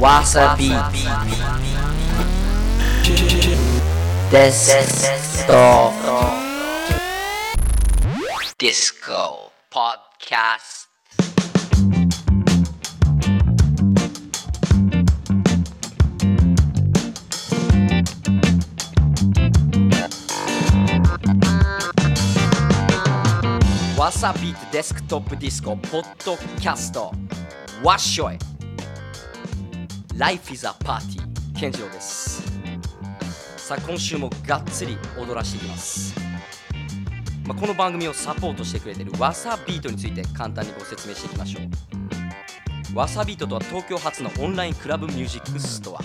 わさびデストディスコポッキャストわさびデスクトップディスコポッドキャストわっしょい Life is a Party. 健次郎です。さあ今週もがっつり踊らしていきます、まあ、この番組をサポートしてくれているわさビートについて簡単にご説明していきましょう。わさビートとは東京発のオンラインクラブミュージックストア、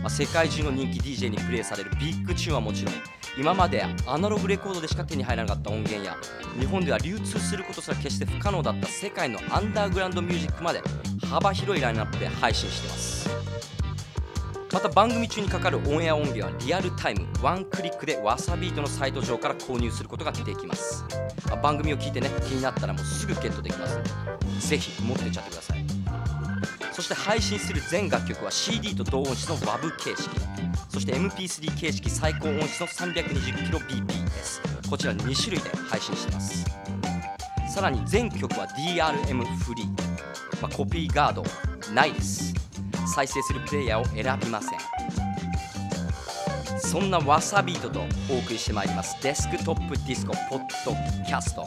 まあ、世界中の人気 DJ にプレイされる big tune はもちろん今までアナログレコードでしか手に入らなかった音源や日本では流通することすら決して不可能だった世界のアンダーグラウンドミュージックまで幅広いラインナップで配信しています。また番組中にかかるオンエア音源はリアルタイムワンクリックでわさビートのサイト上から購入することができます、まあ番組を聞いてね気になったらもうすぐゲットできますのでぜひ持ってっちゃってください。そして配信する全楽曲は CD と同音質の WAV 形式。そして MP3 形式最高音質の 320kbps こちら2種類で配信してます。さらに全曲は DRM フリー、まあ、コピーガードないです。再生するプレイヤーを選びません。そんなわさビートとお送りしてまいります。デスクトップディスコポッドキャスト。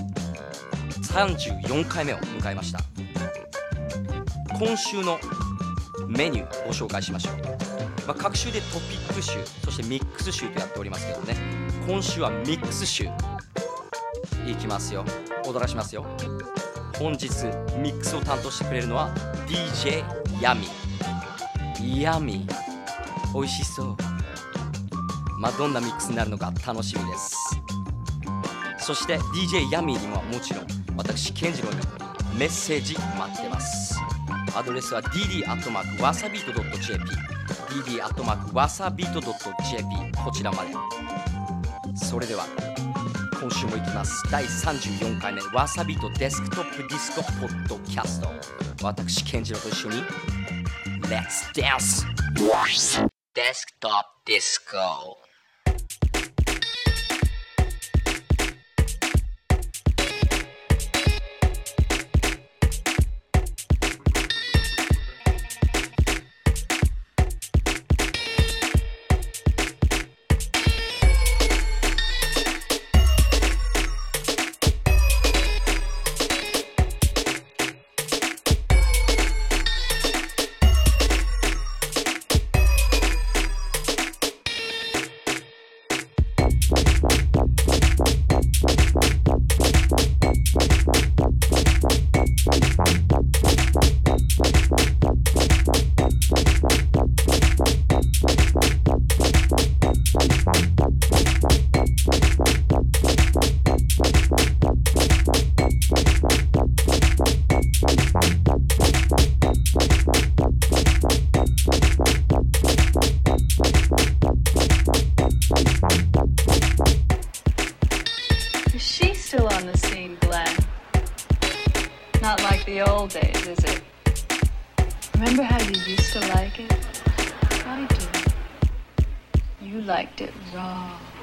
34回目を迎えました。今週のメニューご紹介しましょう、まあ、各週でトピック集そしてミックス集とやっておりますけどね。今週はミックス集。いきますよ。踊らしますよ。本日ミックスを担当してくれるのは DJ ヤミ。ヤミ。美味しそう。まあどんなミックスになるのか楽しみです。そして DJ ヤミーにももちろん私健次郎にメッセージ待ってます。アドレスは dd.wasabeat.jp dd.wasabeat.jp こちらまで。それでは今週もいきます。第34回目わさビートデスクトップディスコポッドキャスト。私健次郎と一緒に Let's dance! デスクトップディスコ。 아.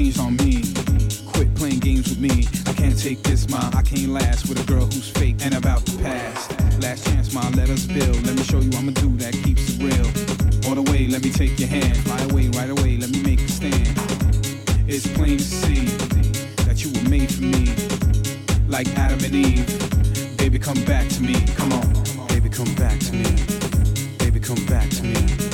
Change on me. Quit playing games with me. I can't take this, ma. I can't last with a girl who's fake and about to pass. Last chance, ma. Let us build. Let me show you I'm a dude that keeps it real. All the way, let me take your hand. Fly away, right away. Let me make a stand. It's plain to see that you were made for me, like Adam and Eve. Baby, come back to me. Come on, baby, come back to me. Baby, come back to me.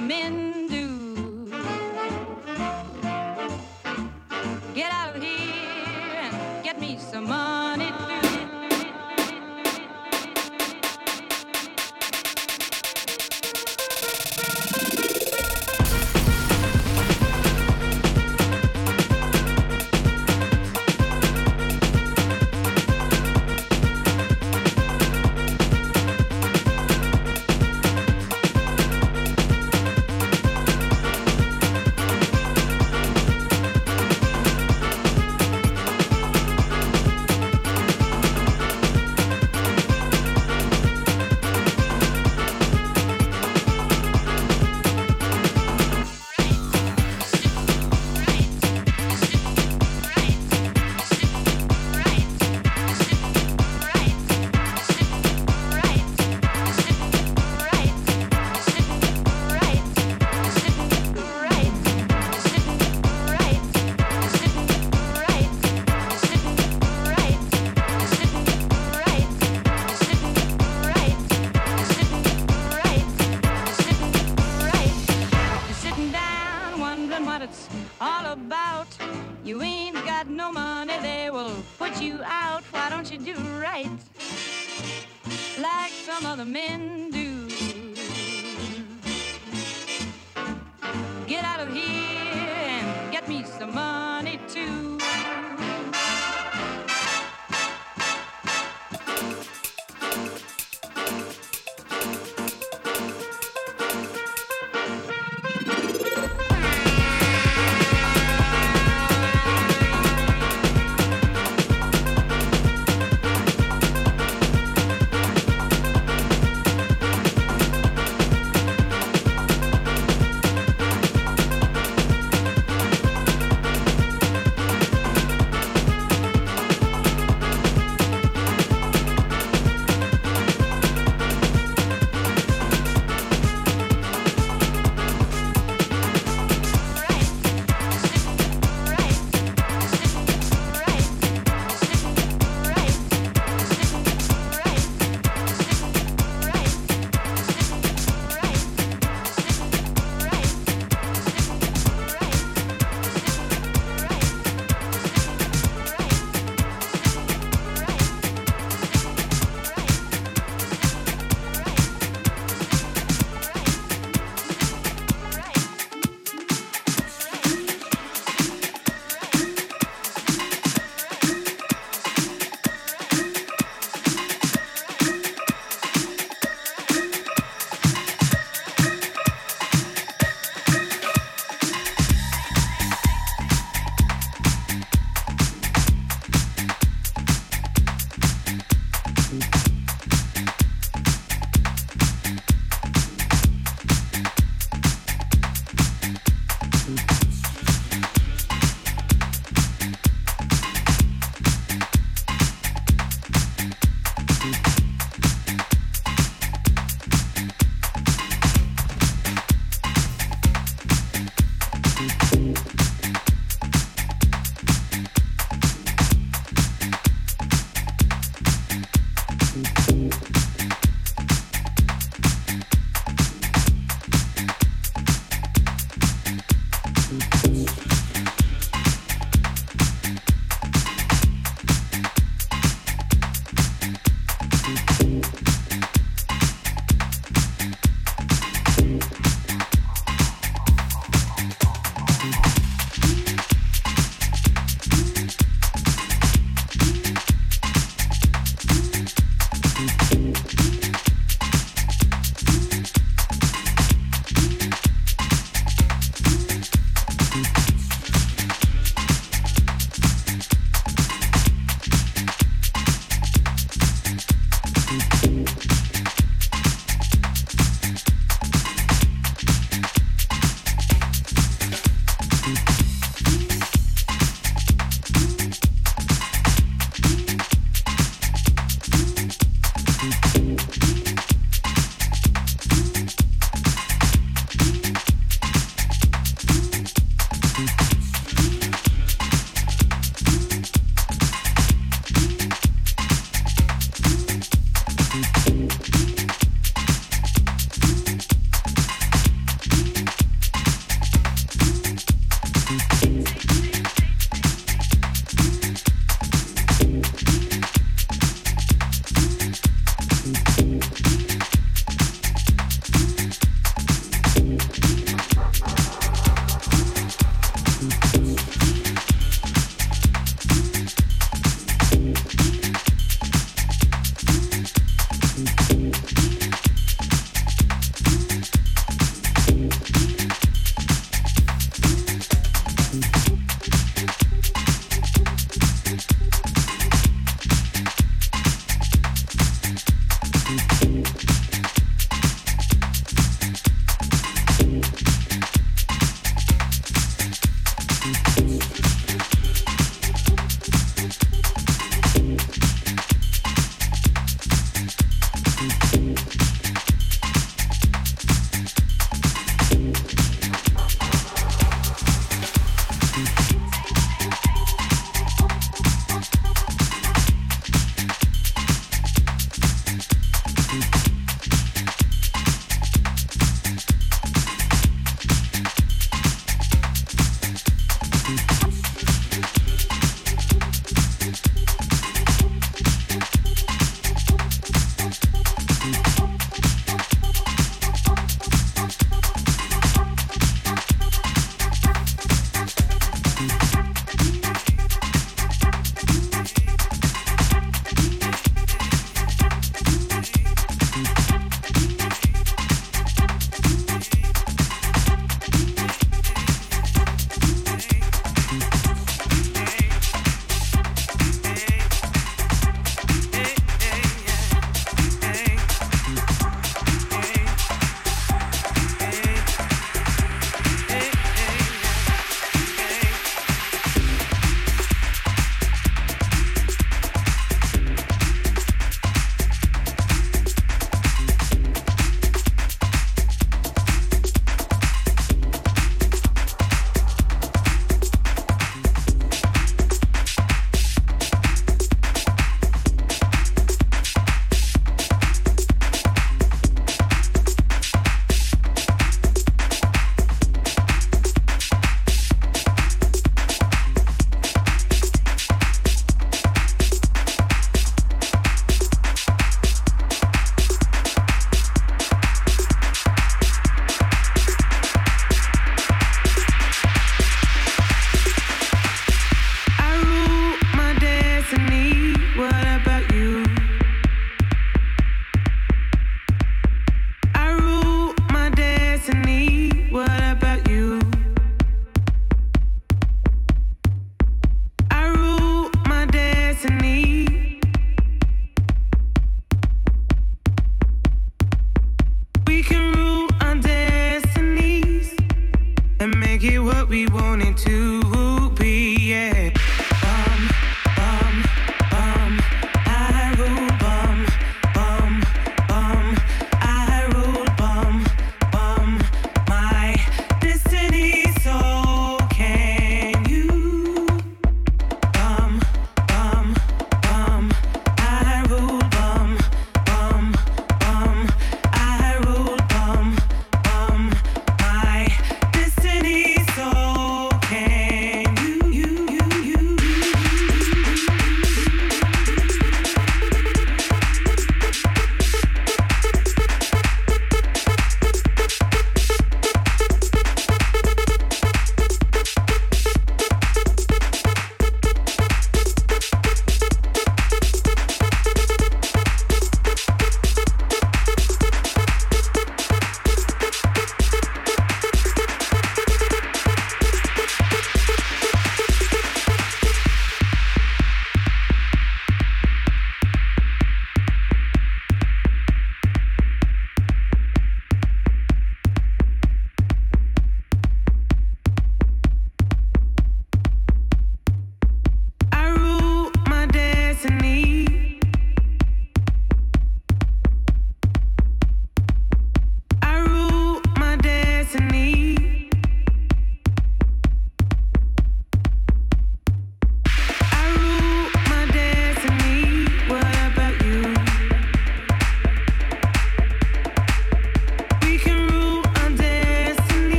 Men do?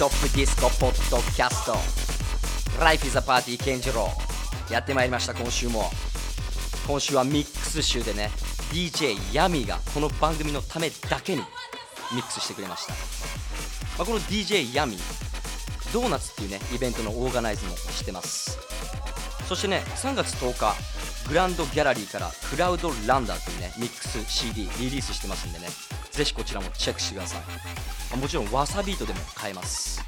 トップディスコポッドキャスト Life is a Party 健次郎やってまいりました今週も。今週はミックス集でね DJ ヤミーがこの番組のためだけにミックスしてくれました、まあ、この DJ ヤミードーナツっていうねイベントのオーガナイズもしてます。そしてね3月10日グランドギャラリーからクラウドランダーというねミックス CD リリースしてますんでねぜひこちらもチェックしてください、もちろんわさビートでも買えます。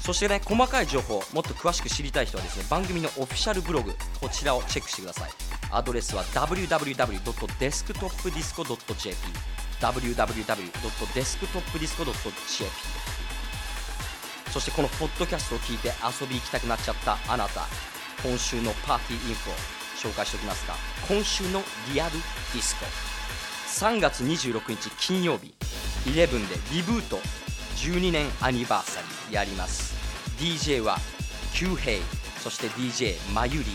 そしてね細かい情報もっと詳しく知りたい人はですね番組のオフィシャルブログこちらをチェックしてください。アドレスは www.desktopdisco.jp www.desktopdisco.jp そしてこのポッドキャストを聞いて遊び行きたくなっちゃったあなた今週のパーティーインフォ紹介しておきますか。今週のリアルディスコ。3月26日金曜日11でリブート12年アニバーサリーやります。DJ は Q ヘイそして DJ まゆり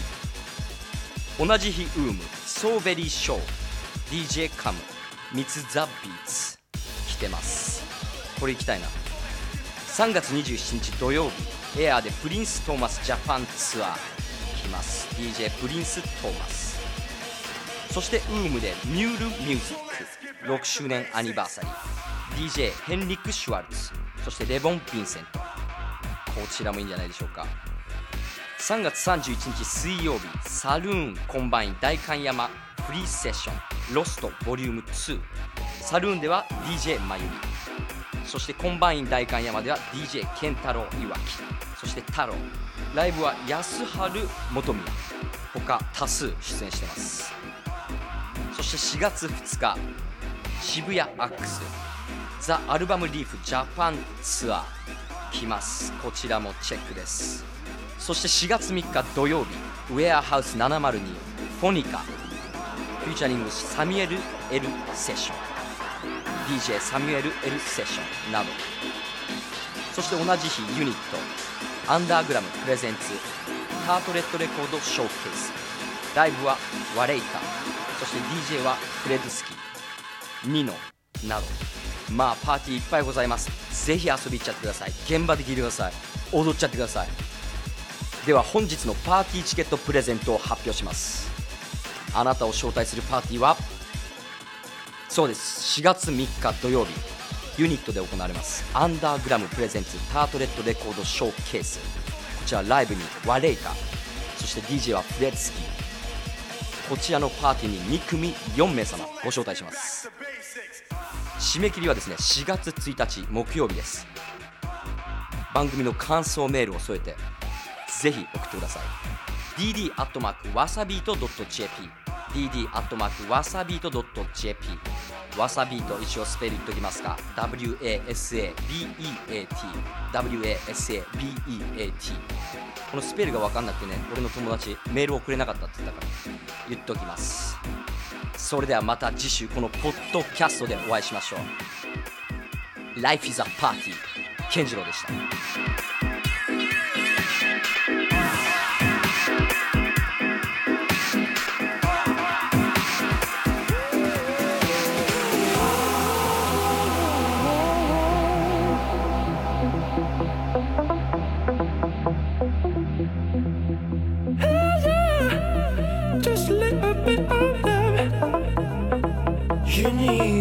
同じ日ウームソーベリーショー DJ カムミツザビーツ来てます。これ行きたいな。3月27日土曜日エアーでプリンス・トーマスジャパンツアー来ます。DJ プリンス・トーマス。そしてウームでミュール・ミュージック6周年アニバーサリー DJ ヘンリック・シュワルツそしてレボン・ヴィンセントこちらもいいんじゃないでしょうか。3月31日水曜日。サルーンコンバイン代官山。フリーセッションロストボリューム2サルーンでは DJ まゆりそしてコンバイン代官山では DJ ケンタロウいわきそして太郎ライブは安春元宮。他多数出演してます。して4月2日渋谷アックスザ・アルバムリーフジャパンツアー来ます。こちらもチェックです。そして4月3日土曜日ウェアハウス702フォニカフューチャリングサミュエル・エル・セッション DJ サミュエル・エル・セッションなど。そして同じ日ユニットアンダーグラムプレゼンツタートレットレコードショーケース。ライブはワレイカそして DJ はフレッドスキーニノなど。まあパーティーいっぱいございます。ぜひ遊び行っちゃってください。現場で聴いてください。踊っちゃってください。では本日のパーティーチケットプレゼントを発表します。あなたを招待するパーティーはそうです。4月3日土曜日ユニットで行われます。アンダーグラムプレゼンツタートレットレコードショーケース。こちらライブにワレイカそして DJ はフレッツキーこちらのパーティーに2組4名様ご招待します。締め切りはですね4月1日木曜日です。番組の感想メールを添えてぜひ送ってください。Dd アットマークわさびと .jp dd アットマークわさびと .jp わさびと一応スペル言っときますか。Wasabeat wasabeat このスペルが分かんなくてね俺の友達メールをくれなかったって言ったから言っときます。それではまた次週このポッドキャストでお会いしましょう。Life is a Party 健次郎でした。money.